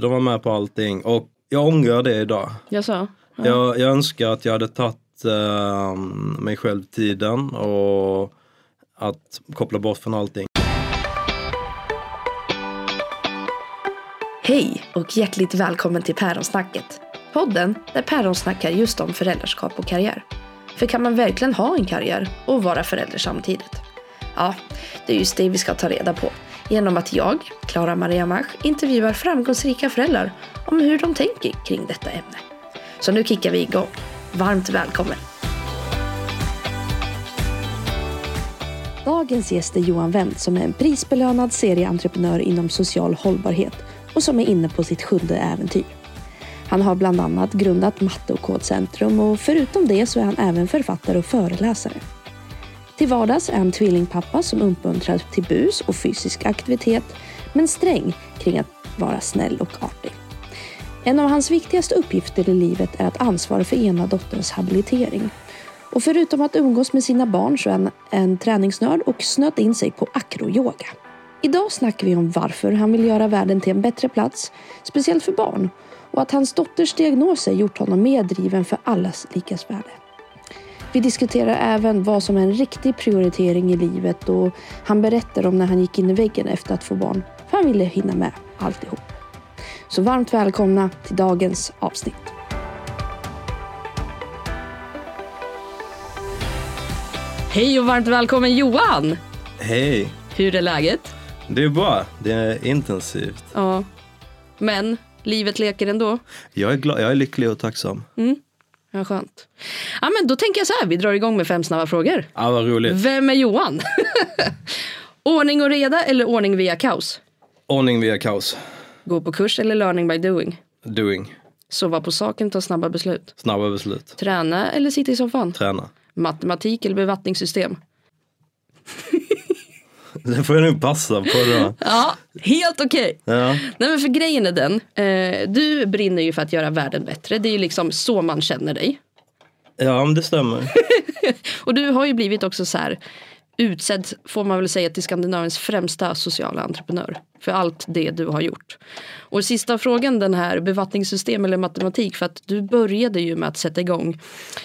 de var med på allting och jag ångrar det idag. Jag sa. Ja. Jag, jag önskar att jag hade tagit eh, mig själv tiden och att koppla bort från allting. Hej och hjärtligt välkommen till Päronsnacket. Podden där päron snackar just om föräldraskap och karriär. För kan man verkligen ha en karriär och vara förälder samtidigt? Ja, det är just det vi ska ta reda på. Genom att jag, Klara Maria Mach, intervjuar framgångsrika föräldrar om hur de tänker kring detta ämne. Så nu kickar vi igång. Varmt välkommen! Dagens gäst är Johan Wendt som är en prisbelönad serieentreprenör inom social hållbarhet och som är inne på sitt sjunde äventyr. Han har bland annat grundat Matte och kodcentrum och förutom det så är han även författare och föreläsare. Till vardags är han tvillingpappa som uppmuntrar till bus och fysisk aktivitet men sträng kring att vara snäll och artig. En av hans viktigaste uppgifter i livet är att ansvara för ena dotterns habilitering. Och förutom att umgås med sina barn så är han en träningsnörd och snöt in sig på akroyoga. Idag snackar vi om varför han vill göra världen till en bättre plats, speciellt för barn, och att hans dotters diagnoser gjort honom mer driven för allas likas värde. Vi diskuterar även vad som är en riktig prioritering i livet och han berättar om när han gick in i väggen efter att få barn, för han ville hinna med alltihop. Så varmt välkomna till dagens avsnitt. Hej och varmt välkommen Johan! Hej! Hur är läget? Det är bra, det är intensivt. Ja, men livet leker ändå. Jag är, glad, jag är lycklig och tacksam. Mm. Ja, skönt. Ja, men då tänker jag så här, vi drar igång med fem snabba frågor. Ja, vad roligt. Vem är Johan? ordning och reda eller ordning via kaos? Ordning via kaos. Gå på kurs eller learning by doing? Doing. Sova på saken, ta snabba beslut? Snabba beslut. Träna eller sitta i soffan? Träna. Matematik eller bevattningssystem? Det får jag nog passa på då. Ja, helt okej. Ja. Nej men för grejen är den, eh, du brinner ju för att göra världen bättre. Det är ju liksom så man känner dig. ja, men det stämmer. Och du har ju blivit också så här utsedd, får man väl säga, till Skandinaviens främsta sociala entreprenör. För allt det du har gjort. Och sista frågan, den här bevattningssystem eller matematik. För att du började ju med att sätta igång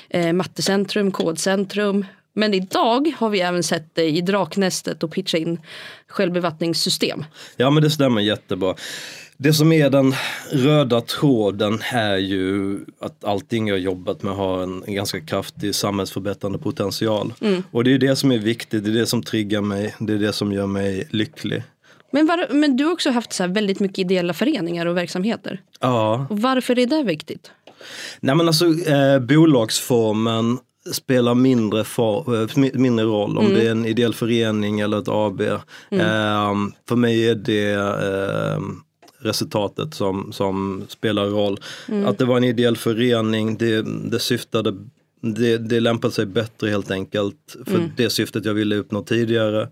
eh, Mattecentrum, Kodcentrum. Men idag har vi även sett dig i Draknästet och pitcha in självbevattningssystem. Ja, men det stämmer jättebra. Det som är den röda tråden är ju att allting jag jobbat med har en, ganska kraftig samhällsförbättrande potential. Och det är det som är viktigt, det är det som triggar mig, det är det som gör mig lycklig. Men, var, men du har också haft så väldigt mycket ideella föreningar och verksamheter. Ja, Och varför är det viktigt? nej men alltså eh, bolagsformen spelar mindre, for, eh, mindre roll om det är en ideell förening eller ett AB. Eh, för mig är det eh, resultatet som, som spelar roll. Att det var en ideell förening, det, det syftade det, det lämpade sig bättre helt enkelt för det syftet jag ville uppnå tidigare.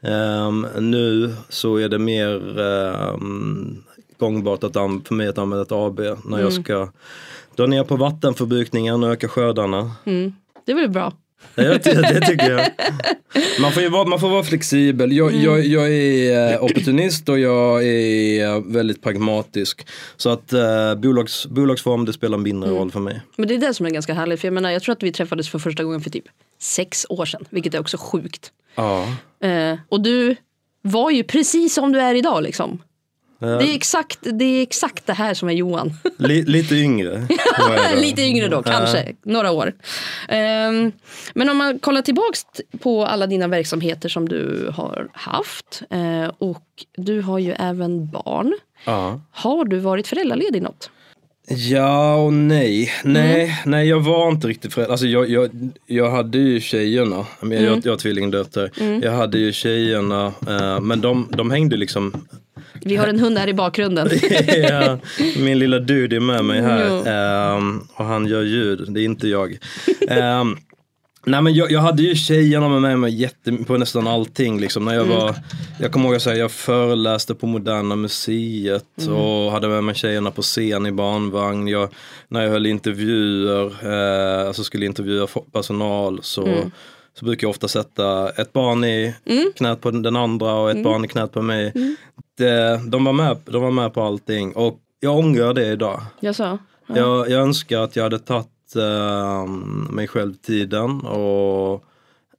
Ehm, nu så är det mer ehm, gångbart att för mig att använda ett AB när jag ska dra ner på vattenförbrukningen och öka skördarna. Mm. Det är väl bra? Ja, det, tycker jag. Man får, vara, man får vara flexibel. Jag, jag, jag är eh, opportunist och jag är väldigt pragmatisk. Så att eh, bolags, bolagsform det spelar mindre roll för mig. Men det är det som är ganska härligt. För jag menar, jag tror att vi träffades för första gången för typ sex år sedan. Vilket är också sjukt. Ja. Eh, och du var ju precis som du är idag liksom. Det, är exakt, det är exakt det här som är Johan. Li, lite yngre. jag. Lite yngre då, kanske. Några år. Ehm, men om man kollar tillbaks på alla dina verksamheter som du har haft. eh, och du har ju även barn. Ja. Har du varit föräldraledig något? Ja och nej. Nej, nej jag var inte riktigt förälder. Alltså jag, jag, jag hade ju tjejerna. Men jag, jag har tvillingdöttrar. Jag hade ju tjejerna. Eh, men de, de hängde liksom. Vi har en hund här i bakgrunden. ja, min lilla dude är med mig här. Eh, och han gör ljud. Det är inte jag. Eh, Nej men jag, jag hade ju tjejerna med mig, med jätte, på nästan allting liksom. När jag var, jag kommer ihåg att jag föreläste på Moderna Museet och hade med mig tjejerna på scen i barnvagn. Jag, när jag höll intervjuer, eh, alltså skulle intervjua personal så, så brukar jag ofta sätta ett barn i knät på den andra och ett barn i knät på mig. Det, de, var med, de var med på allting och jag ångrar det idag. Jag sa. Jag, jag önskar att jag hade tagit eh, mig själv tiden och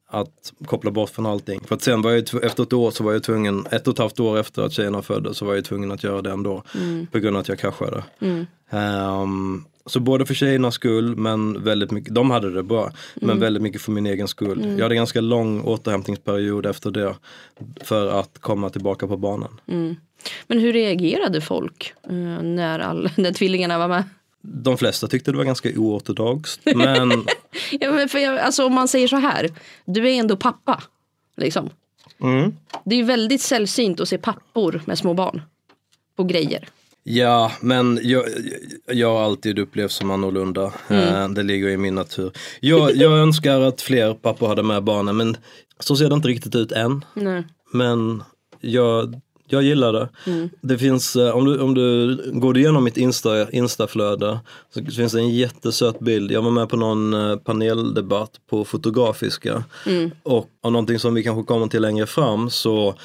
att koppla bort från allting. För att sen var jag efter ett år så var jag tvungen, ett och ett halvt år efter att tjejerna föddes så var jag tvungen att göra det ändå. På grund av att jag kraschade. Ehm, så både för tjejernas skull men väldigt mycket, de hade det bra. Men väldigt mycket för min egen skull. Jag hade ganska lång återhämtningsperiod efter det. För att komma tillbaka på banan. Men hur reagerade folk eh, när, all, när tvillingarna var med? De flesta tyckte det var ganska oortodoxt. Men Ja, men för jag, alltså, om man säger så här, du är ändå pappa. Liksom. mm. Det är ju väldigt sällsynt att se pappor med små barn. På grejer. Ja, men jag, jag har alltid upplevt som annorlunda. Eh, Det ligger i min natur. Jag, jag önskar att fler pappor hade med barnen men så ser det inte riktigt ut än. Nej. Men jag, jag gillar det. Det finns, eh, om du, om du går igenom mitt Insta, Instaflöde så finns det en jättesöt bild. Jag var med på någon eh, paneldebatt på Fotografiska. Och av någonting som vi kanske kommer till längre fram så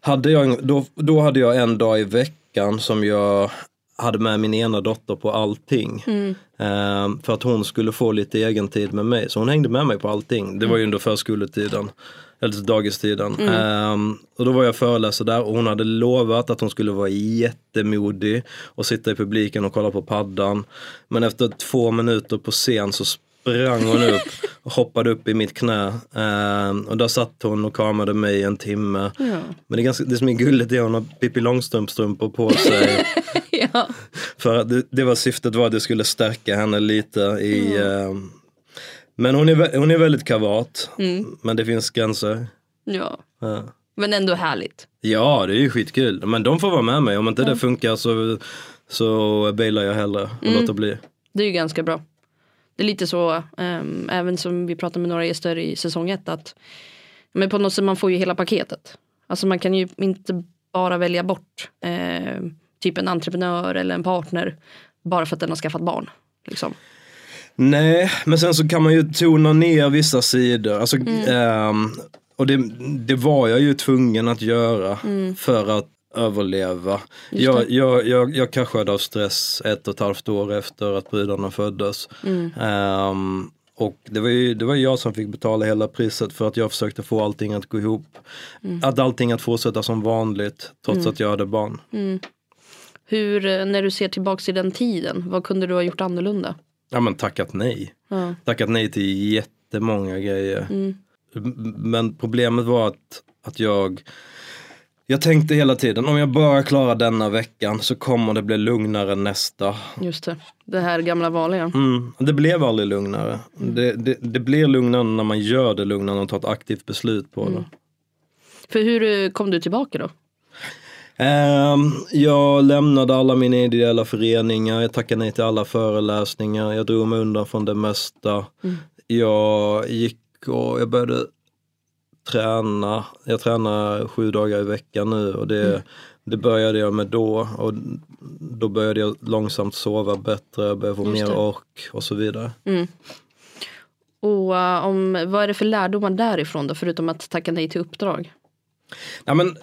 hade jag, då, då hade jag en dag i veckan som jag hade med min ena dotter på allting. Eh, för att hon skulle få lite egen tid med mig. Så hon hängde med mig på allting. Det var ju under förskoletiden. Eller dagistiden. Eh, och då var jag föreläsare där och hon hade lovat att hon skulle vara jättemodig och sitta i publiken och kolla på paddan. Men efter två minuter på scen så sprang hon upp och hoppade upp i mitt knä. Eh, och där satt hon och kramade mig en timme. Men det, är ganska, det som är gulligt är att hon har Pippi Långstrump-strumpor på sig. ja. För det, det var syftet var att det skulle stärka henne lite i eh, Men hon är, hon är väldigt kavat. Men det finns gränser. ja. Ja. Men ändå härligt. Ja, det är ju skitkul. Men de får vara med mig. Om inte det funkar så, så bailar jag hellre och låter bli. Det är ju ganska bra. Det är lite så, ehm, även som vi pratade med några gäster i säsong ett, att men på något sätt man får ju hela paketet. Alltså man kan ju inte bara välja bort eh, typ en entreprenör eller en partner bara för att den har skaffat barn. Liksom. Nej, men sen så kan man ju tona ner vissa sidor. Alltså, ehm, och det, det var jag ju tvungen att göra för att överleva. Jag, jag, jag, jag kraschade av stress ett och ett halvt år efter att brudarna föddes. Ehm, och det var, ju, det var jag som fick betala hela priset för att jag försökte få allting att gå ihop. Att allting att fortsätta som vanligt trots att jag hade barn. Hur, eh, när du ser tillbaks i den tiden, vad kunde du ha gjort annorlunda? Ja men tackat nej. Ja. Tackat nej till jättemånga grejer. M- Men problemet var att, att jag jag tänkte hela tiden om jag bara klarar denna veckan så kommer det bli lugnare nästa. Just det, det här gamla vanliga. Mm, det blev aldrig lugnare. Det, det, det blir lugnare när man gör det lugnare och tar ett aktivt beslut på det. För hur eh, kom du tillbaka då? Ehm, jag lämnade alla mina ideella föreningar, jag tackade nej till alla föreläsningar, jag drog mig undan från det mesta. Jag gick och jag började träna. Jag tränar sju dagar i veckan nu och det, det började jag med då. Och då började jag långsamt sova bättre, började få mer ork och så vidare. Och eh, om, vad är det för lärdomar därifrån då, förutom att tacka nej till uppdrag? Ja, men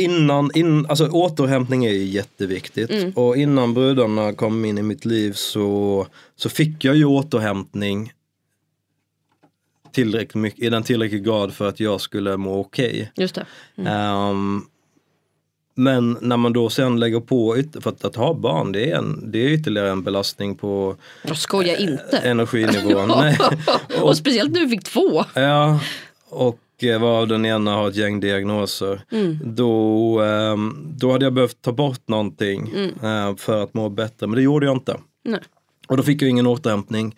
innan, in, alltså återhämtning är ju jätteviktigt. Och innan brudarna kom in i mitt liv så, så fick jag ju återhämtning tillräckligt mycket, i den tillräcklig grad för att jag skulle må okej. Just det. Ehm, men när man då sen lägger på, för att, att ha barn det är, en, det är ytterligare en belastning på Jag skojar inte. energinivån. Nej. och speciellt du fick två. Ja, och eh, varav den ena har ett gäng diagnoser. Då, ehm, då hade jag behövt ta bort någonting eh, för att må bättre, men det gjorde jag inte. Nej. Och då fick jag ingen återhämtning.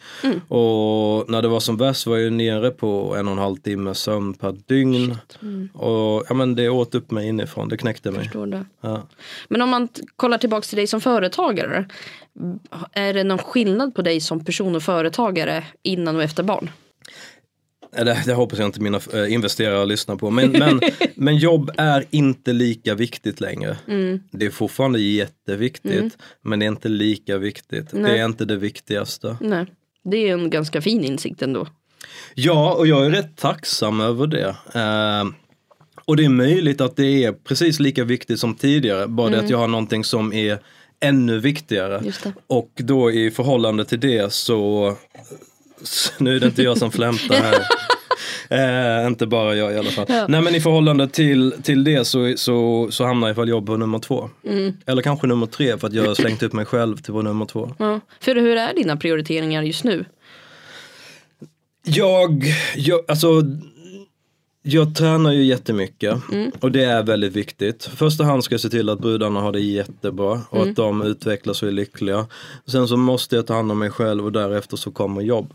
Och när det var som värst var jag nere på en och en halv timme sömn per dygn. Och ja, men det åt upp mig inifrån, det knäckte mig. Det. Ja. Men om man kollar tillbaks till dig som företagare. Är det någon skillnad på dig som person och företagare innan och efter barn? Eh, Det, hoppas jag inte mina äh, investerare lyssnar på. Men, men, men jobb är inte lika viktigt längre. Det är fortfarande jätteviktigt. Men det är inte lika viktigt. Det är inte det viktigaste. Nej. Det är en ganska fin insikt ändå. Ja, och jag är rätt tacksam över det. Eh, och det är möjligt att det är precis lika viktigt som tidigare. Bara det att jag har någonting som är ännu viktigare. Och då i förhållande till det så, nu är det inte jag som flämtar här. Eh, inte bara jag i alla fall. Ja. Nej men i förhållande till, till det så, så, så hamnar fall jag på nummer två. Mm. Eller kanske nummer tre för att jag har slängt upp mig själv till på nummer två. Ja. För hur är dina prioriteringar just nu? Jag, jag, alltså, jag tränar ju jättemycket och det är väldigt viktigt. Första hand ska jag se till att brudarna har det jättebra och att de utvecklas och är lyckliga. Sen så måste jag ta hand om mig själv och därefter så kommer jobb.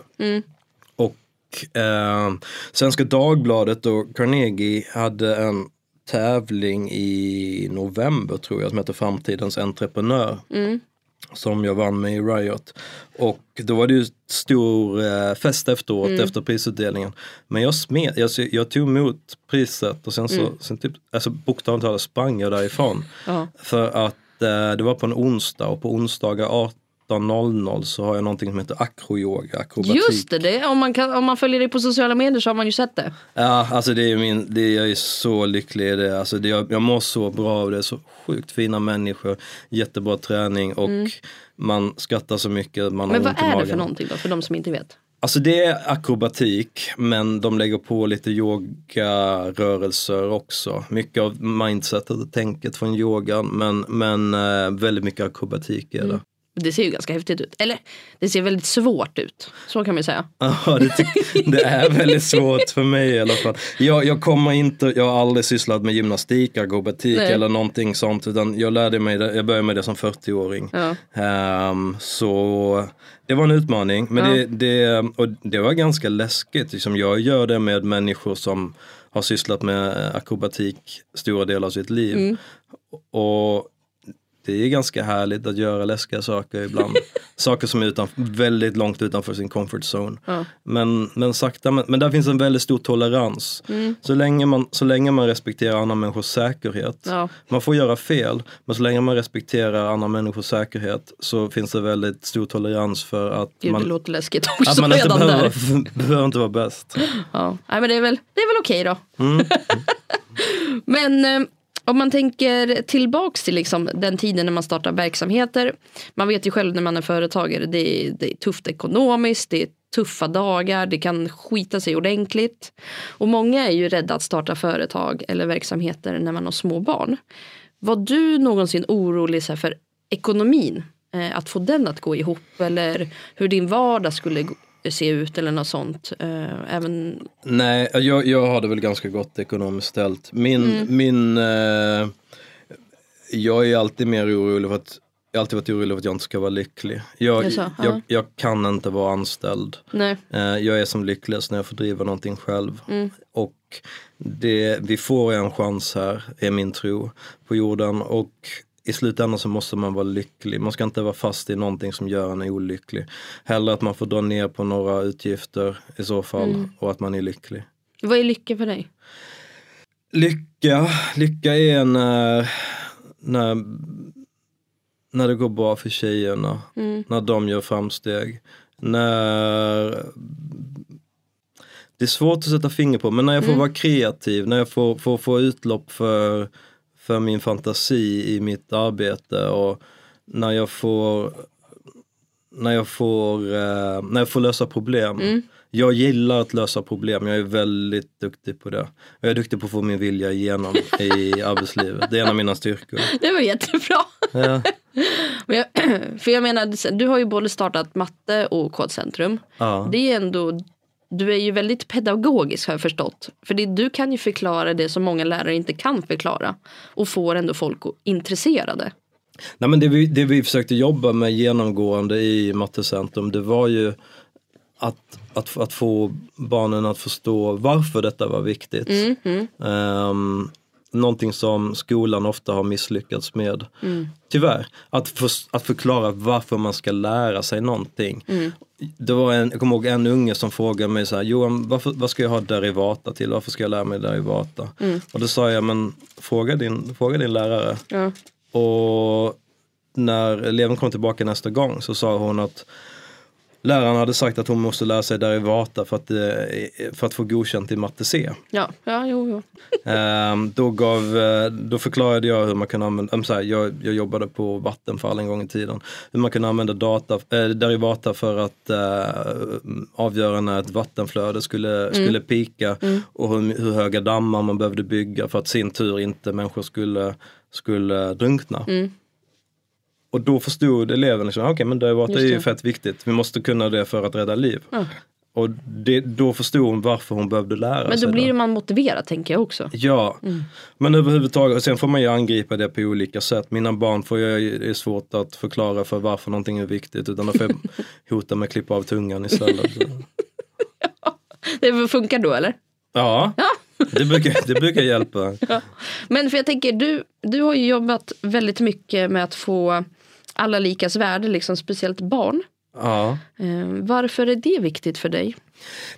Och eh, Svenska Dagbladet och Carnegie hade en tävling i november tror jag som heter Framtidens entreprenör. Som jag vann med i Riot. Och då var det ju stor eh, fest efteråt efter prisutdelningen. Men jag smet, jag, jag tog emot priset och sen så, sen typ, alltså bokstavligt talat sprang jag därifrån. Ja. För att eh, det var på en onsdag och på onsdagar 18.00 så har jag någonting som heter akroyoga, akrobatik. Just det, det om, man kan, om man följer dig på sociala medier så har man ju sett det. Ja, alltså det är min, det, jag är så lycklig i det. Alltså det, jag, jag mår så bra av det. Så sjukt fina människor, jättebra träning och man skrattar så mycket. Man Mm. Men vad är det magen. för någonting då, för de som inte vet? Alltså det är akrobatik men de lägger på lite yogarörelser också. Mycket av mindsetet och tänket från yogan men, men eh, väldigt mycket akrobatik är det. Det ser ju ganska häftigt ut. Eller, det ser väldigt svårt ut. Så kan man ju säga. Ja, det, det är väldigt svårt för mig i alla fall. Jag, jag kommer inte, jag har aldrig sysslat med gymnastik, akrobatik Nej. eller någonting sånt. Utan jag lärde mig det, jag började med det som 40-åring. Ja. Ehm, så det var en utmaning. Men Ja. det, det, och det var ganska läskigt. Liksom, jag gör det med människor som har sysslat med akrobatik stora delar av sitt liv. Mm. Och det är ganska härligt att göra läskiga saker ibland. saker som är utan, väldigt långt utanför sin comfort zone. Ja. Men, men sakta, men, men där finns en väldigt stor tolerans. Mm. Så, länge man, så länge man respekterar andra människors säkerhet. Ja. Man får göra fel, men så länge man respekterar andra människors säkerhet så finns det väldigt stor tolerans för att Gud, man, det låter läskigt också att man inte behöver, där. behöver inte vara bäst. Ja. Nej, men det är väl, det är väl okej då. Mm. men eh, om man tänker tillbaks till liksom den tiden när man startar verksamheter. Man vet ju själv när man är företagare. Det är, det är tufft ekonomiskt. Det är tuffa dagar. Det kan skita sig ordentligt. Och många är ju rädda att starta företag eller verksamheter när man har små barn. Var du någonsin orolig för ekonomin? Eh, att få den att gå ihop eller hur din vardag skulle gå- se ut eller något sånt. Eh, även, Nej, jag, jag har det väl ganska gott ekonomiskt ställt. Min, Mm. min eh, jag är alltid mer orolig för att jag har alltid varit orolig för att jag inte ska vara lycklig. Jag, Jaså, ja. jag, jag kan inte vara anställd. nej. Eh, jag är som lyckligast när jag får driva någonting själv. Mm. Och det, vi får en chans här, är min tro, på jorden. Och i slutändan så måste man vara lycklig. Man ska inte vara fast i någonting som gör en olycklig. Hellre att man får dra ner på några utgifter i så fall Mm. och att man är lycklig. Vad är lycka för dig? Lycka, lycka är när, när, när det går bra för tjejerna. Mm. När de gör framsteg. När det är svårt att sätta finger på men när jag får vara kreativ, när jag får, får, får utlopp för, för min fantasi i mitt arbete och när jag får när jag får, eh, när jag får lösa problem. Jag gillar att lösa problem, jag är väldigt duktig på det. Jag är duktig på att få min vilja igenom i arbetslivet, det är en av mina styrkor. Det var jättebra. Ja. Men jag, för jag menar, du har ju både startat matte och kodcentrum. Ja. Det är ändå, du är ju väldigt pedagogisk har jag förstått. För det, du kan ju förklara det som många lärare inte kan förklara. Och får ändå folk intresserade. Nej, men det, vi, det vi försökte jobba med genomgående i Mattecentrum det var ju att, att, att få barnen att förstå varför detta var viktigt. Um, någonting som skolan ofta har misslyckats med. Tyvärr. Att, för, att förklara varför man ska lära sig någonting. Det var en, jag kommer ihåg en unge som frågade mig så här, Johan varför, vad ska jag ha derivata till? Varför ska jag lära mig derivata? Och då sa jag, men fråga din, fråga din lärare. Ja. Och när eleven kom tillbaka nästa gång så sa hon att läraren hade sagt att hon måste lära sig derivata för att, eh, för att få godkänt i matte C. Ja, ja jo, jo. Ehm, då, gav, eh, då förklarade jag hur man kan använda, så här, jag, jag jobbade på Vattenfall en gång i tiden, hur man kan använda data, äh, derivata för att äh, avgöra när ett vattenflöde skulle, Mm. skulle pika och hur, hur höga dammar man behövde bygga för att sin tur inte människor skulle, skulle drunkna. Mm. Och då förstod eleven, liksom, okej men derivata är ju det. fett viktigt, vi måste kunna det för att rädda liv. Ja. Och det, då förstod hon varför hon behövde lära Men sig då det. blir man motiverad tänker jag också. Ja, men överhuvudtaget, och sen får man ju angripa det på olika sätt. Mina barn får ju, det är svårt att förklara för varför någonting är viktigt utan då får jag hota med att klippa av tungan istället. Det funkar då eller? Ja, det brukar, det brukar hjälpa. Men för jag tänker, du, du har ju jobbat väldigt mycket med att få alla likas värde, liksom, speciellt barn. Ja. Eh, varför är det viktigt för dig?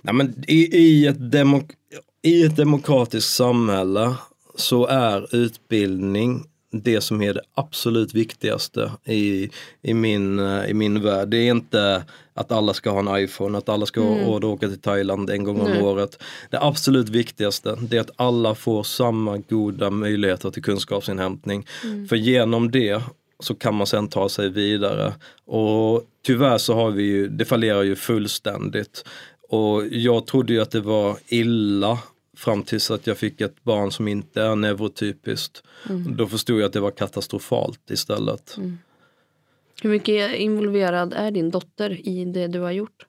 Nej, men i, i, ett demok- I ett demokratiskt samhälle så är utbildning det som är det absolut viktigaste i, i, min, eh, i min värld. Det är inte att alla ska ha en iPhone, att alla ska råd att åka till Thailand en gång om Nej. året. Det absolut viktigaste det är att alla får samma goda möjligheter till kunskapsinhämtning. För genom det så kan man sen ta sig vidare. Och tyvärr så har vi ju, det fallerar ju fullständigt. Och jag trodde ju att det var illa fram tills att jag fick ett barn som inte är neurotypiskt. Då förstod jag att det var katastrofalt istället. Hur mycket involverad är din dotter i det du har gjort?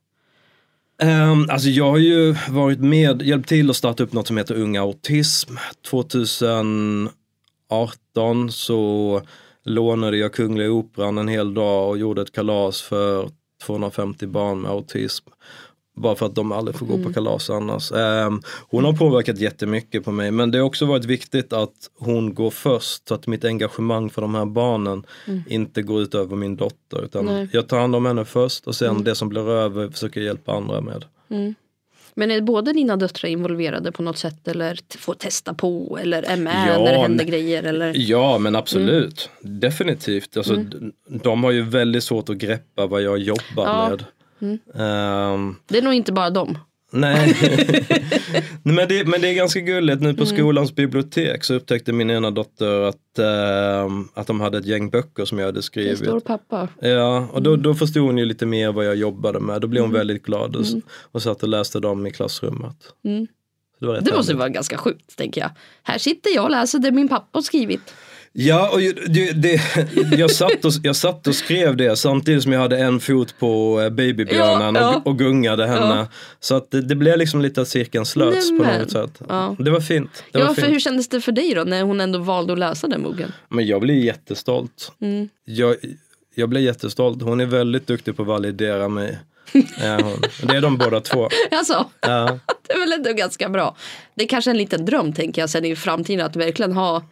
Um, alltså jag har ju varit med, hjälpt till att starta upp något som heter Unga Autism. 2018 så lånade jag Kungliga Operan en hel dag och gjorde ett kalas för 250 barn med autism. Bara för att de aldrig får gå på kalas annars. Ehm, hon har påverkat jättemycket på mig men det har också varit viktigt att hon går först så att mitt engagemang för de här barnen inte går ut över min dotter. Utan Nej. jag tar hand om henne först och sen det som blir över försöker jag hjälpa andra med. Men är båda dina döttrar involverade på något sätt eller får testa på eller är med Ja, när det händer grejer? Eller? Ja men absolut, definitivt. Alltså, d- De har ju väldigt svårt att greppa vad jag jobbar Ja. med. Ehm, Det är nog inte bara dem. nej, men, det, men det är ganska gulligt. Nu på skolans bibliotek så upptäckte min ena dotter att, ehm, att de hade ett gäng böcker som jag hade Det skrivit. står pappa. Ja, och då, då förstod hon ju lite mer vad jag jobbade med. Då blev hon väldigt glad och, och satt och läste dem i klassrummet. Mm. Det var Det måste härligt. vara ganska sjukt tänker jag. Här sitter jag och läser det min pappa har skrivit. Ja, och det, det, jag, satt och, jag satt och skrev det samtidigt som jag hade en fot på eh, babybjörnen Ja, ja. och, och gungade henne. Ja. Så att det, det blev liksom lite att cirkeln slöts på något sätt. Det var fint. Det Ja, var för fint. hur kändes det för dig då när hon ändå valde att läsa den boken? Men jag blir jättestolt. Mm. Jag, jag blir jättestolt. Hon är väldigt duktig på att validera mig. Ja. Det är de båda två. Alltså, Ja. det är väl ändå ganska bra. Det är kanske en liten dröm tänker jag sen i framtiden att verkligen ha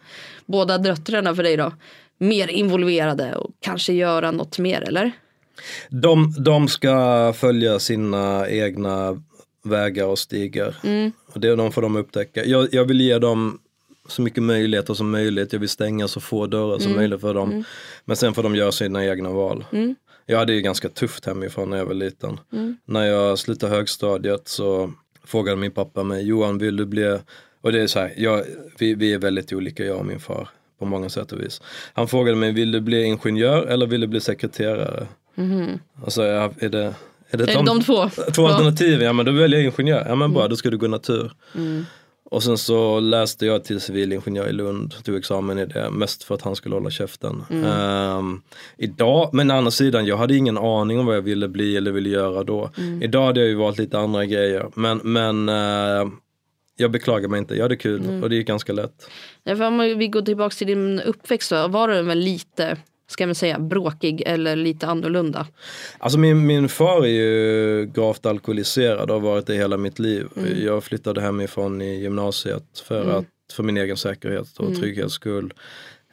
båda döttrarna för dig då. Mer involverade och kanske göra något mer eller? De, de ska följa sina egna vägar och stigar. Mm. Och det de får de upptäcka. Jag, jag vill ge dem så mycket möjligheter som möjligt. Jag vill stänga så få dörrar som möjligt för dem. Men sen får de göra sina egna val. Jag hade ju ganska tufft hemifrån när jag var liten. När jag slutade högstadiet så frågade min pappa mig, Johan vill du bli, och det är så här, jag, vi, vi är väldigt olika jag och min far på många sätt och vis. Han frågade mig, vill du bli ingenjör eller vill du bli sekreterare? Och så ja, är det, är det Är det de två? Två alternativ, ja men då väljer jag ingenjör. Ja men bra, då ska du gå natur. Och sen så läste jag till civilingenjör i Lund, tog examen i det, mest för att han skulle hålla käften. Ehm, idag, men å andra sidan, jag hade ingen aning om vad jag ville bli eller ville göra då. Idag hade jag ju valt lite andra grejer, men, men eh, jag beklagar mig inte, jag hade kul och det gick ganska lätt. Ja, om vi går tillbaka till din uppväxt då, var du väl lite, ska man säga, bråkig eller lite annorlunda? Alltså min, min far är ju gravt alkoholiserad och har varit det hela mitt liv. Jag flyttade hemifrån i gymnasiet för, att, för min egen säkerhet och trygghets skull.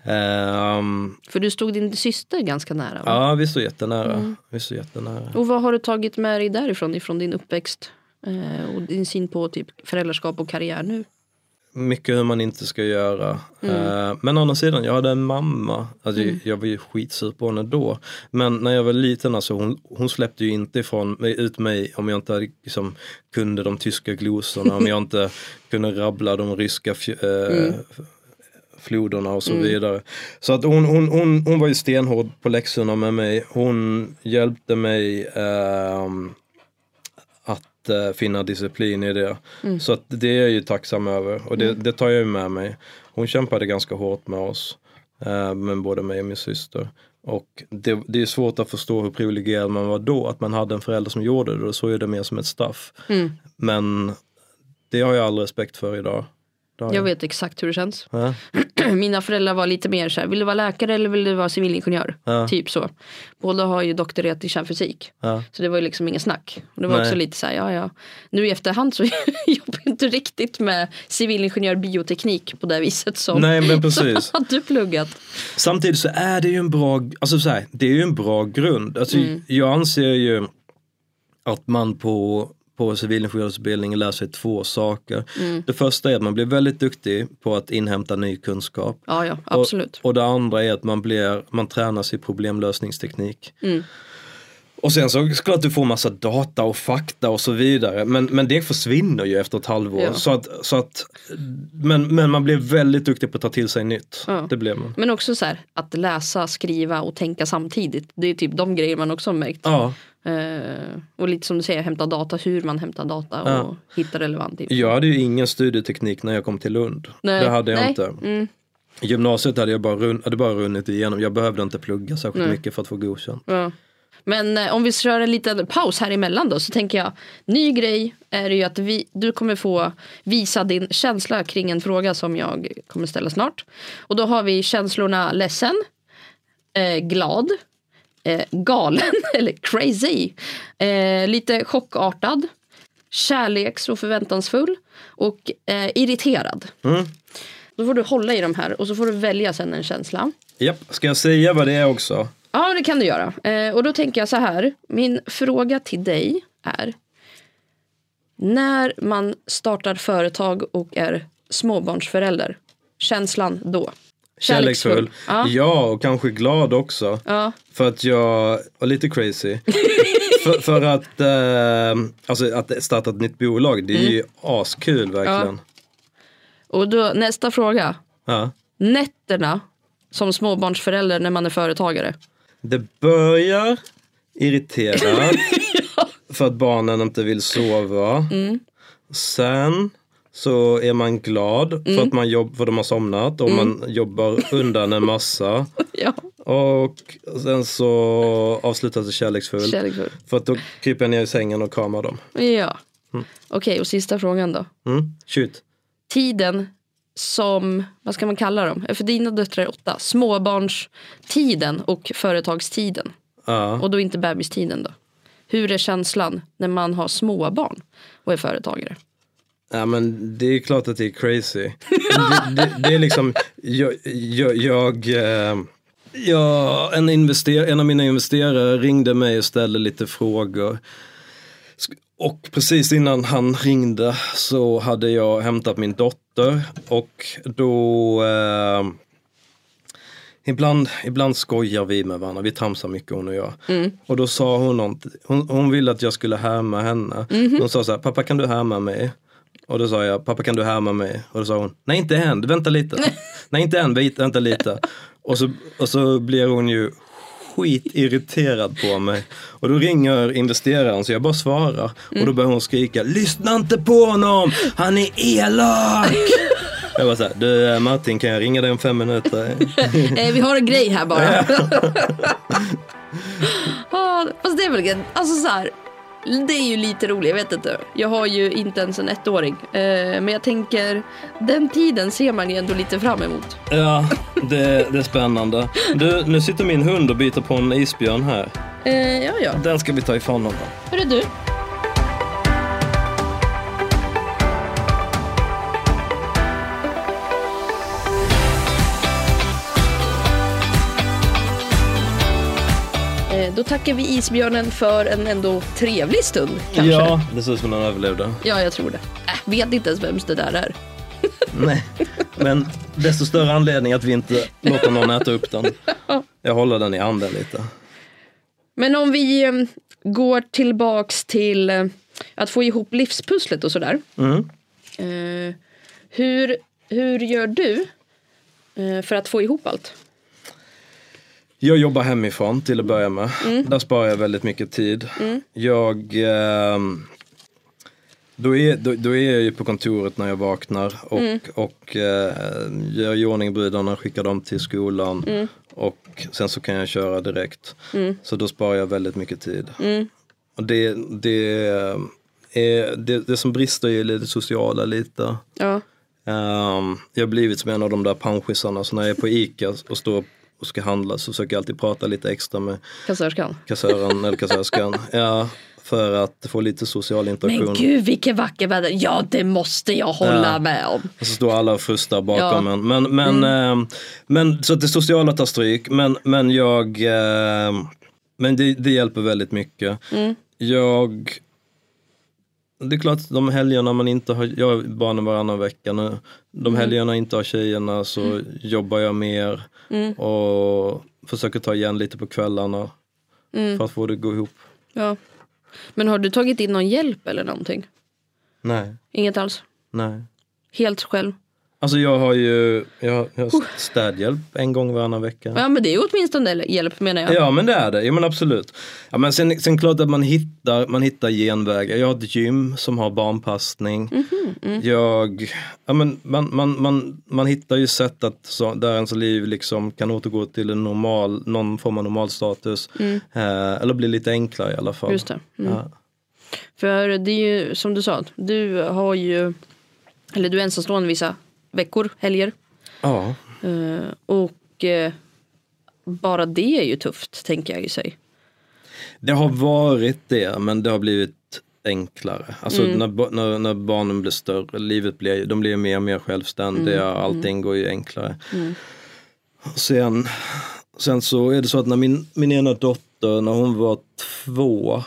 Ehm, För du stod din syster ganska nära. Va? ja, vi står jättenära. Vi står jättenära. Och vad har du tagit med dig därifrån, ifrån din uppväxt? Eh, och din syn på typ föräldraskap och karriär nu? Mycket hur man inte ska göra. Eh, men å andra sidan, jag hade en mamma, alltså, jag var ju skitsur på henne då. Men när jag var liten, alltså, hon, hon släppte ju inte ifrån mig, ut mig om jag inte liksom, kunde de tyska glosorna, om jag inte kunde rabbla de ryska eh, floderna och så vidare. Så att hon, hon, hon, hon var ju stenhård på läxorna med mig. Hon hjälpte mig ehm, att eh, finna disciplin i det. Så att det är jag ju tacksam över och det, det tar jag ju med mig. Hon kämpade ganska hårt med oss, eh, med både mig och min syster. Och det, det är svårt att förstå hur privilegierad man var då, att man hade en förälder som gjorde det. Då såg det mer som ett straff. Men det har jag all respekt för idag. Jag vet exakt hur det känns. Ja. Mina föräldrar var lite mer så här, vill du vara läkare eller vill du vara civilingenjör? Ja. Typ så. Båda har ju doktorerat i kärnfysik. Ja. Så det var ju liksom inget snack. Och det var Nej. också lite så här, ja ja. Nu i efterhand så jobbar jag inte riktigt med civilingenjör bioteknik på det viset som, Nej men som precis. hade pluggat. Samtidigt så är det ju en bra, alltså så här, det är ju en bra grund. Alltså, Jag anser ju att man på, på civilingenjörsutbildningen lär sig två saker. Det första är att man blir väldigt duktig på att inhämta ny kunskap. Ja ja, absolut. Och, och det andra är att man, blir, man tränar sig i problemlösningsteknik. Mm. Och sen så klart du får massa data och fakta och så vidare. Men, men det försvinner ju efter ett halvår. Ja. Så att, så att, men, men man blir väldigt duktig på att ta till sig nytt. Ja. Det blir man. Men också så här, att läsa, skriva och tänka samtidigt. Det är typ de grejer man också har märkt. Ja. Eh, och lite som du säger, hämta data, hur man hämtar data och Ja. hitta relevant info. Jag hade ju ingen studieteknik när jag kom till Lund. Nej, det hade jag nej. inte. Mm. Gymnasiet hade jag bara, run, hade bara runnit igenom. Jag behövde inte plugga särskilt Nej. mycket för att få godkänt. Ja. Men eh, om vi kör en liten paus här emellan då så tänker jag ny grej är ju att vi, du kommer få visa din känsla kring en fråga som jag kommer ställa snart. Och då har vi känslorna ledsen, eh, glad, eh, galen eller crazy, eh, lite chockartad, kärleks och förväntansfull och eh, irriterad. Mm. Då får du hålla i de här och så får du välja sen en känsla. Japp, ska jag säga vad det är också? Ja, det kan du göra. Eh, och då tänker jag så här. Min fråga till dig är. När man startar företag och är småbarnsförälder. Känslan då? Kärleksfull. Ja. Ja, och kanske glad också. Ja. För att jag var lite crazy. för, för att, eh, alltså att starta ett nytt bolag, det är ju askul verkligen. Och då nästa fråga. Ja. Nätterna som småbarnsförälder när man är företagare. Det börjar irritera för att barnen inte vill sova. Sen så är man glad för att man jobb, för de har somnat och man jobbar undan en massa. Ja, Och sen så avslutas det kärleksfullt. kärleksfull. För att då kryper jag ner i sängen och kramar dem. Ja. Okej, och sista frågan då. Mm, shoot. tiden som, vad ska man kalla dem? För dina döttrar är åtta. Småbarnstiden och företagstiden. Ja. Och då inte bebistiden då. Hur är känslan när man har småbarn och är företagare? Ja men det är klart att det är crazy. det, det, det är liksom, jag, jag, jag, eh, jag en, invester, en av mina investerare ringde mig och ställde lite frågor. Och precis innan han ringde så hade jag hämtat min dotter och då eh, Ibland, ibland skojar vi med varandra, vi tramsar mycket hon och jag. Och då sa hon någonting, hon, hon ville att jag skulle härma henne. Hon sa så här, pappa kan du härma mig? Och då sa jag, pappa kan du härma mig? Och då sa hon, nej inte än, vänta lite. nej inte än, vänta, lite. Och så, och så blir hon ju skitirriterad på mig. Och då ringer investeraren så jag bara svarar. Och då börjar hon skrika, lyssna inte på honom, han är elak! Jag var såhär, du eh, Martin kan jag ringa dig om fem minuter? eh, vi har en grej här bara. fast det är väl alltså så här. Det är ju lite roligt, jag vet inte. Jag har ju inte ens en ettåring. Eh, men jag tänker, den tiden ser man ju ändå lite fram emot. Ja, det, det är spännande. Du, nu sitter min hund och biter på en isbjörn här. Eh, ja, ja. Den ska vi ta ifrån honom. Hörru du. Då tackar vi isbjörnen för en ändå trevlig stund kanske. Ja, det ser ut som den överlevde. Ja, jag tror det. Äh, vet inte ens vems det där är. Nej, men desto större anledning att vi inte låter någon äta upp den. Jag håller den i handen lite. Men om vi eh, går tillbaks till eh, att få ihop livspusslet och sådär. Mm. Eh, hur, hur gör du eh, för att få ihop allt? Jag jobbar hemifrån till att börja med. Mm. Där sparar jag väldigt mycket tid. Jag ehm, då är, då, då är jag ju på kontoret när jag vaknar och, Mm. och eh, gör i ordning brydarna, skickar dem till skolan Mm. och sen så kan jag köra direkt. Så då sparar jag väldigt mycket tid. Mm. Och det, det, är, det, det som brister är det sociala lite. Ja. Ehm, jag har blivit som en av de där panschisarna, så när jag är på ICA och står och ska handla så försöker jag alltid prata lite extra med Kassörskan. kassören eller kassörskan. Ja, för att få lite social interaktion. Men gud vilken vacker väder. Ja det måste jag hålla Ja. med om. Och så står alla och frustar bakom Ja. en. Men, men, ehm, men så att det sociala tar stryk. Men, men jag, ehm, men det, det hjälper väldigt mycket. Jag, det är klart de helgerna man inte har, jag har barnen varannan vecka nu. De helgerna jag inte har tjejerna så jobbar jag mer. Och försöker ta igen lite på kvällarna. För att få det att gå ihop. Ja. Men har du tagit in någon hjälp eller någonting? Nej, Inget alls? nej. Helt själv? Alltså jag har ju jag jag har städhjälp en gång varannan vecka. Ja men det är ju åtminstone hjälp menar jag. Ja men det är det, ja men absolut. Ja, men sen, sen klart att man hittar, man hittar genvägar. Jag har ett gym som har barnpassning. Jag, ja, men man, man, man, man hittar ju sätt att så, där ens liv liksom kan återgå till en normal, någon form av normalstatus. Eh, eller bli lite enklare i alla fall. Just det. Mm. Ja. För det är ju som du sa, du har ju, eller du är ensamstående vissa veckor, helger. ja. Eh, och eh, bara det är ju tufft tänker jag i sig. Det har varit det men det har blivit enklare. Alltså när, ba- när, när barnen blir större, livet blir, de blir mer och mer självständiga, allting går ju enklare. Sen, sen så är det så att när min, min ena dotter, när hon var två,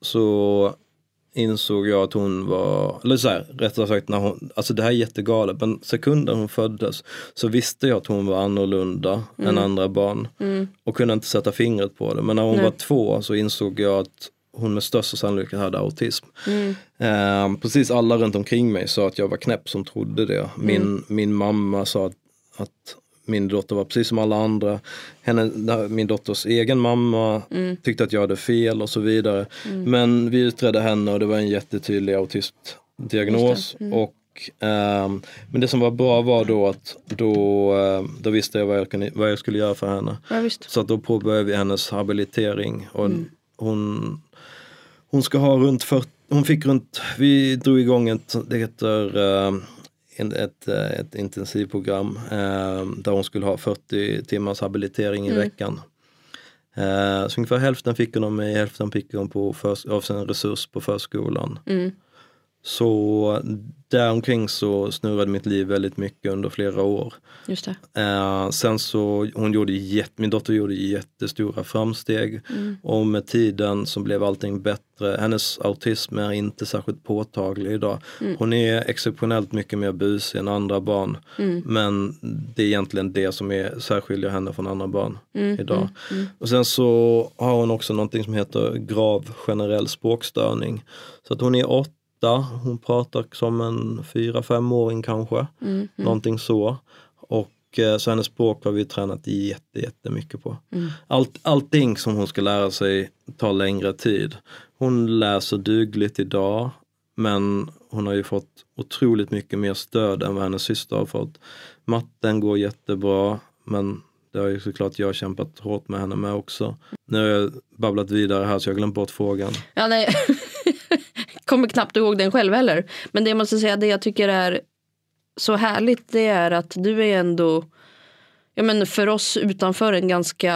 så insåg jag att hon var, eller så här, rättare sagt när hon, alltså det här är jättegalet, men sekunden hon föddes så visste jag att hon var annorlunda än andra barn. Och kunde inte sätta fingret på det. Men när hon Nej. var två så insåg jag att hon med största sannolikhet hade autism. Eh, precis alla runt omkring mig sa att jag var knäpp som trodde det. Min, min mamma sa att, att min dotter var precis som alla andra. Henne, min dotters egen mamma tyckte att jag hade fel och så vidare. Men vi utredde henne och det var en jättetydlig autistdiagnos. Och, ehm, men det som var bra var då att då, eh, då visste jag vad jag, kunde, vad jag skulle göra för henne. Ja. Så att då påbörjade vi hennes habilitering. Och hon, hon ska ha runt 40, hon fick runt, vi drog igång ett, det heter eh, en- ett, eh, ett intensivprogram eh, där hon skulle ha 40 timmars habilitering i veckan. Eh, så ungefär hälften fick hon av mig, hälften fick hon på förs- av sin resurs på förskolan. Så däromkring så snurrade mitt liv väldigt mycket under flera år. Just. Eh, sen så, hon gjorde jätte, min dotter gjorde jättestora framsteg och med tiden så blev allting bättre. Hennes autism är inte särskilt påtaglig idag. Hon är exceptionellt mycket mer busig än andra barn. Men det är egentligen det som är, särskiljer henne från andra barn idag. Och sen så har hon också någonting som heter grav generell språkstörning. Så att hon är åtta, hon pratar som en fyra, femåring kanske. Någonting så. Och eh, så hennes språk har vi tränat jätte, jättemycket på. Allt, allting som hon ska lära sig tar längre tid. Hon läser dugligt idag men hon har ju fått otroligt mycket mer stöd än vad hennes syster har fått. Matten går jättebra men det har ju såklart jag kämpat hårt med henne med också. Nu har jag babblat vidare här så jag har glömt bort frågan. Ja, nej. Kommer knappt ihåg den själv heller. Men det jag måste säga, det jag tycker är så härligt det är att du är ändå ja, men för oss utanför en ganska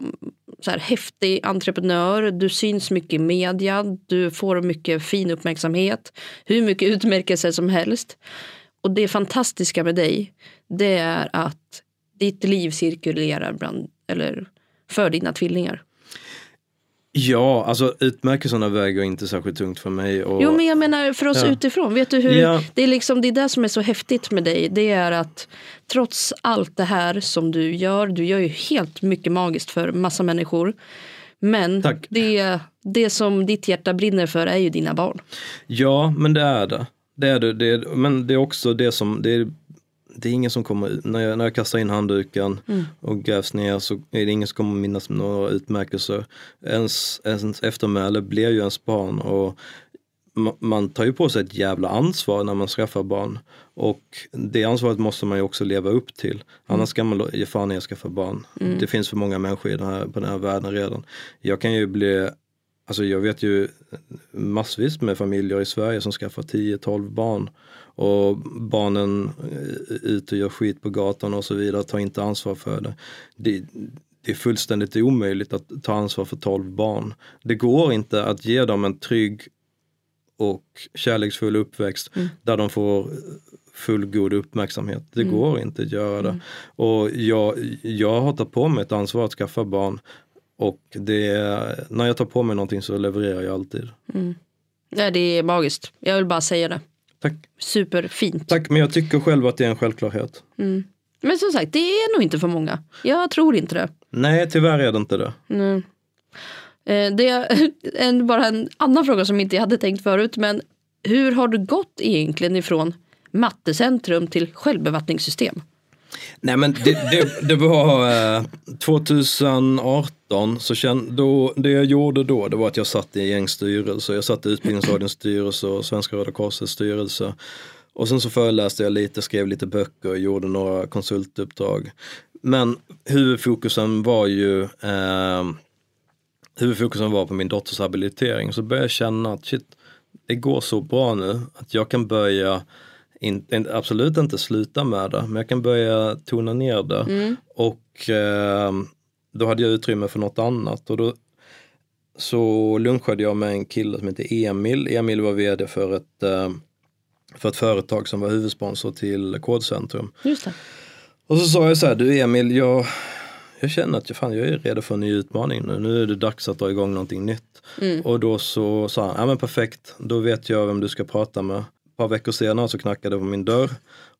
mm, så här, häftig entreprenör. Du syns mycket i media, du får mycket fin uppmärksamhet, hur mycket utmärkelser som helst. Och det fantastiska med dig, det är att ditt liv cirkulerar bland, eller för dina tvillingar. Ja, alltså utmärkelserna väger inte särskilt tungt för mig. Och, Jo men jag menar för oss Ja. utifrån. Vet du hur, Ja. det är liksom det är det som är så häftigt med dig. Det är att trots allt det här som du gör. Du gör ju helt mycket magiskt för massa människor. Men Tack. det, det som ditt hjärta brinner för är ju dina barn. Ja, men det är det. det, är det, det är, men det är också det som, det är, det är ingen som kommer, när jag, när jag kastar in handduken och grävs ner så är det ingen som kommer minnas några utmärkelser. Ens, ens eftermäle blir ju ens barn och ma- man tar ju på sig ett jävla ansvar när man skaffar barn. Och det ansvaret måste man ju också leva upp till. Annars ska man ge fan i att skaffa barn. Det finns för många människor i den här, på den här världen redan. Jag kan ju bli Alltså jag vet ju massvis med familjer i Sverige som skaffar 10-12 barn. Och barnen är ute och gör skit på gatan och så vidare, tar inte ansvar för det. det. Det är fullständigt omöjligt att ta ansvar för 12 barn. Det går inte att ge dem en trygg och kärleksfull uppväxt där de får fullgod uppmärksamhet. Det går inte att göra det. Och jag, jag har tagit på mig ett ansvar att skaffa barn och det, när jag tar på mig någonting så levererar jag alltid. Nej, det är magiskt. Jag vill bara säga det. Tack. Superfint. Tack, men jag tycker själv att det är en självklart. Men som sagt, det är nog inte för många. Jag tror inte det. Nej, tyvärr är det inte det. Mm. Det är en, bara en annan fråga som inte jag hade tänkt förut. Men hur har du gått egentligen ifrån mattecentrum till självbevattningssystem? Nej men det, det, det var eh, 2018, så känd, då, det jag gjorde då det var att jag satt i en gäng. Jag satt i Utbildningsradions styrelse och Svenska Röda Korsets styrelse. Och sen så föreläste jag lite, skrev lite böcker, och gjorde några konsultuppdrag. Men huvudfokusen var ju eh, huvudfokusen var på min dotters habilitering. Så började jag känna att shit, det går så bra nu att jag kan börja in, in, absolut inte sluta med det, men jag kan börja tona ner det. Och eh, då hade jag utrymme för något annat. Och då så lunchade jag med en kille som heter Emil. Emil var vd för ett, eh, för ett företag som var huvudsponsor till Kodcentrum. Just det. Och så sa jag så här, du Emil, jag, jag känner att jag, fan, jag är redo för en ny utmaning nu. Nu är det dags att dra igång någonting nytt. Och då så sa han, ja men perfekt, då vet jag vem du ska prata med. Par veckor senare så knackade det på min dörr.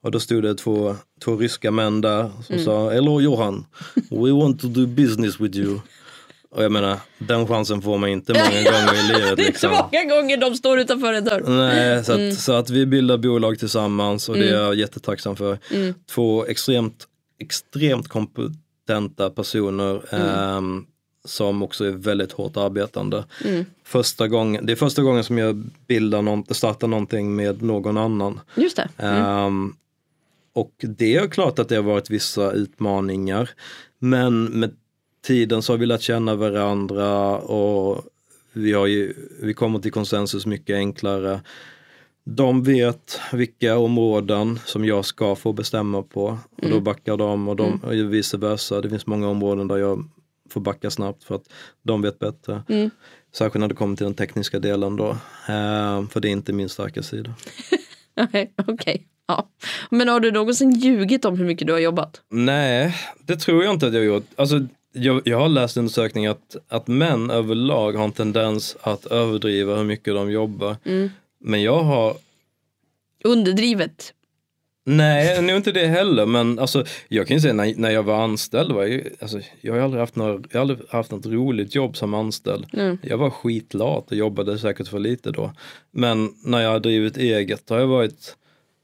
Och då stod det två, två ryska män där som sa, hello Johan, we want to do business with you. Och jag menar, den chansen får man inte många gånger i livet. Det är inte Liksom. många gånger de står utanför en dörr. Nej, så att, så att vi bildar bolag tillsammans och det är jag jättetacksam för. Två extremt, extremt kompetenta personer ehm, som också är väldigt hårt arbetande. Första gången, det är första gången som jag bildar någon, startar någonting med någon annan. Just det. Ehm, och det är klart att det har varit vissa utmaningar. Men med tiden så har vi lärt känna varandra och vi, har ju, vi kommer till konsensus mycket enklare. De vet vilka områden som jag ska få bestämma på och då backar de och, de, och vice versa. Det finns många områden där jag får backa snabbt för att de vet bättre. Särskilt när det kommer till den tekniska delen då. Ehm, för det är inte min starka sida. Okej. Ja. Men har du någonsin ljugit om hur mycket du har jobbat? Nej, det tror jag inte att jag har gjort. Alltså, jag, jag har läst undersökningar att, att män överlag har en tendens att överdriva hur mycket de jobbar. Men jag har, Underdrivet. Nej, nog inte det heller. Men alltså, jag kan ju säga när, när jag var anställd, var jag, alltså, jag har aldrig haft, några, jag aldrig haft något roligt jobb som anställd. Jag var skitlat och jobbade säkert för lite då. Men när jag har drivit eget har jag varit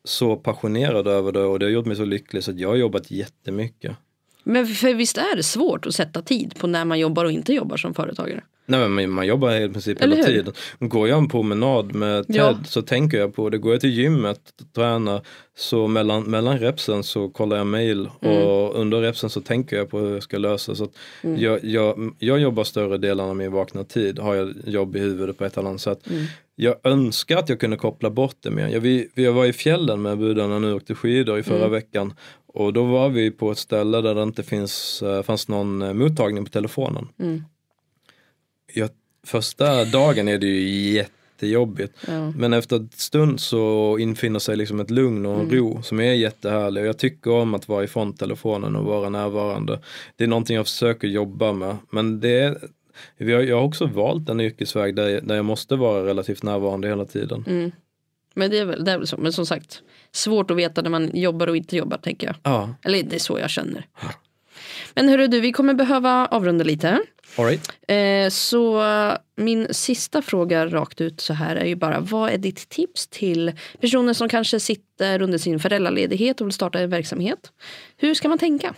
så passionerad över det och det har gjort mig så lycklig så att jag har jobbat jättemycket. Men för visst är det svårt att sätta tid på när man jobbar och inte jobbar som företagare? Nej men man- jobbar i princip Eller hela hur? tiden. Går jag en promenad med Ted Ja. så tänker jag på det. Går jag till gymmet och tränar så mellan, mellan repsen så kollar jag mail Mm. och under repsen så tänker jag på hur jag ska lösa. Så Mm. jag, jag, jag jobbar större delen av min vakna tid. Har jag jobb i huvudet på ett eller annat sätt. Mm. Jag önskar att jag kunde koppla bort det mer. Jag, vi, vi var i fjällen med budarna nu och åkte skidor i förra Mm. veckan. Och då var vi på ett ställe där det inte finns, eh, fanns någon eh, mottagning på telefonen. Mm. Jag, första dagen är det ju jättejobbigt. Ja. Men efter ett stund så infinner sig liksom ett lugn och en Mm. ro som är jättehärlig. Och jag tycker om att vara ifrån telefonen och vara närvarande. Det är någonting jag försöker jobba med. Men det är, vi har, jag har också valt en yrkesväg där, där jag måste vara relativt närvarande hela tiden. Mm. Men det är, väl, det är väl så. Men som sagt, svårt att veta när man jobbar och inte jobbar tänker jag. Ja, Eller det är så jag känner. Men hörru du, vi kommer behöva avrunda lite. all right. Eh, så min sista fråga rakt ut så här är ju bara vad är ditt tips till personer som kanske sitter under sin föräldraledighet och vill starta en verksamhet? Hur ska man tänka?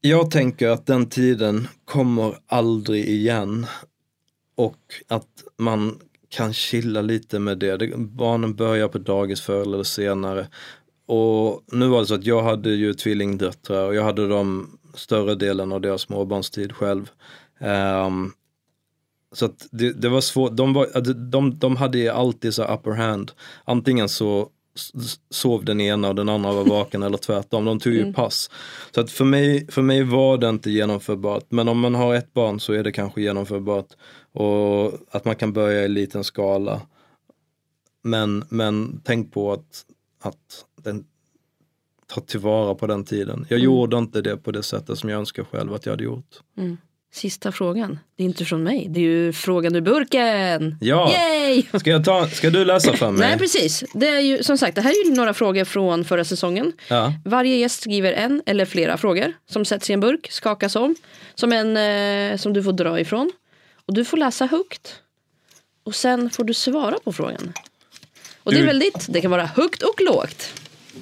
Jag tänker att den tiden kommer aldrig igen. Och att man kan chilla lite med det. det. Barnen börjar på dagis förr eller senare. Och nu var det så att jag hade ju tvillingdöttrar och jag hade dem större delen av deras småbarnstid själv. Um, så att det, det var svårt, de, var, de, de hade ju alltid så upper hand. Antingen så sov den ena och den andra var vaken eller tvärtom. De tog ju pass. Så att för mig, för mig var det inte genomförbart. Men om man har ett barn så är det kanske genomförbart. Och att man kan börja i liten skala. Men, men tänk på att, att den, ta tillvara på den tiden. Jag gjorde inte det på det sättet som jag önskar själv att jag hade gjort. Sista frågan. Det är inte från mig. Det är ju frågan ur burken. Ja. Yay! Ska, jag ta, ska du läsa för mig? Nej precis. Det är ju som sagt det här är ju några frågor från förra säsongen. Ja. Varje gäst skriver en eller flera frågor som sätts i en burk, skakas om. Som en eh, som du får dra ifrån. Och du får läsa högt. Och sen får du svara på frågan. Och det är Du- väldigt, det kan vara högt och lågt.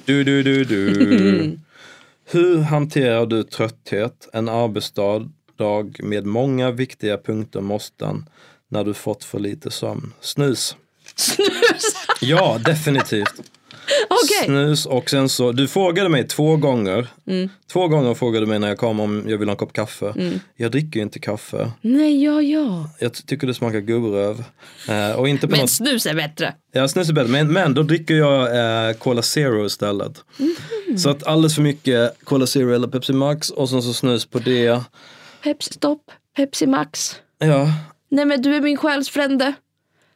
Du, du, du, du. Hur hanterar du trötthet, en arbetsdag dag med många viktiga punkter måsten när du fått för lite sömn? Snus. Snus! Ja, definitivt. Okej. Snus och sen så, du frågade mig två gånger. Mm. Två gånger frågade du mig när jag kom om jag vill ha en kopp kaffe. Jag dricker ju inte kaffe. Nej, ja, ja. Jag ty- tycker det smakar gubbröv. Eh, och inte på Men något snus är bättre. Ja, snus är bättre. Men, men då dricker jag eh, Cola Zero istället. Så att alldeles för mycket Cola Zero eller Pepsi Max och sen så snus på det. Pepsi Stopp, Pepsi Max. Ja, Nej men du är min själsfrände.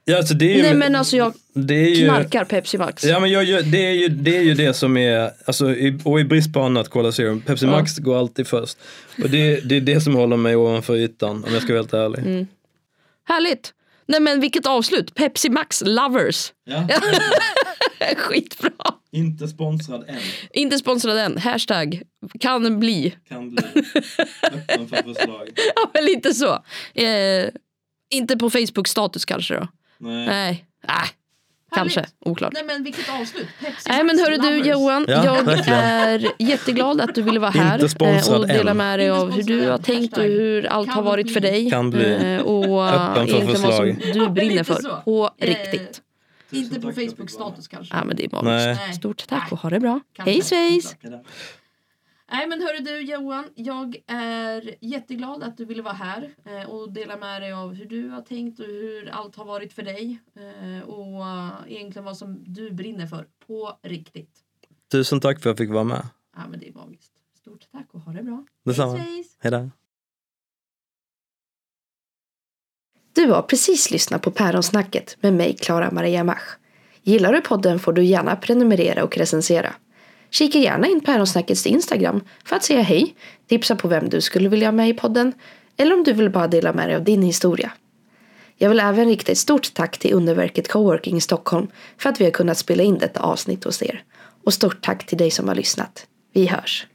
ja alltså det är ju... Nej men alltså jag det är ju, knarkar Pepsi Max. Ja men jag, det, är ju, det är ju det som är, alltså, i, och i brist på annat Cola Zero, Pepsi Max går alltid först. Och det, det är det som håller mig ovanför ytan om jag ska vara helt ärlig. Härligt. Nej men vilket avslut. Pepsi Max lovers. Ja. Skitbra. Inte sponsrad än, Inte sponsrad än. Hashtag kan bli. kan bli. Öppen för förslag. Ja men lite så. Eh, inte på Facebook status kanske då. Nej. Nej. Äh, kanske. Oklart. Nej men vilket avslut. Pepsi Nej men hörru du. Johan, Ja, jag verkligen. är jätteglad att du ville vara här eh, och dela än. med dig av hur du har tänkt och hur allt har Kan varit för dig. Kan bli. Eh, Och Öppen för egentligen vad som förslag. du brinner för. På Eh, riktigt. Inte på Facebook status kanske. Ja men det är Nej. magiskt. Stort tack och ha det bra. Kanske. Hej svejs! Nej men hörru du Johan, jag är jätteglad att du ville vara här eh, och dela med dig av hur du har tänkt och hur allt har varit för dig. Eh, och eh, egentligen vad som du brinner för, på riktigt. Tusen tack för att jag fick vara med. Ja men det är magiskt. Stort tack och ha det bra. Detsamma. Hej då. Du har precis lyssnat på Päronsnacket med mig, Klara Maria Mach. Gillar du podden får du gärna prenumerera och recensera. Kika gärna in Päronsnackets Instagram för att säga hej, tipsa på vem du skulle vilja ha med i podden eller om du vill bara dela med dig av din historia. Jag vill även rikta ett stort tack till Underverket Coworking i Stockholm för att vi har kunnat spela in detta avsnitt hos er. Och stort tack till dig som har lyssnat. Vi hörs!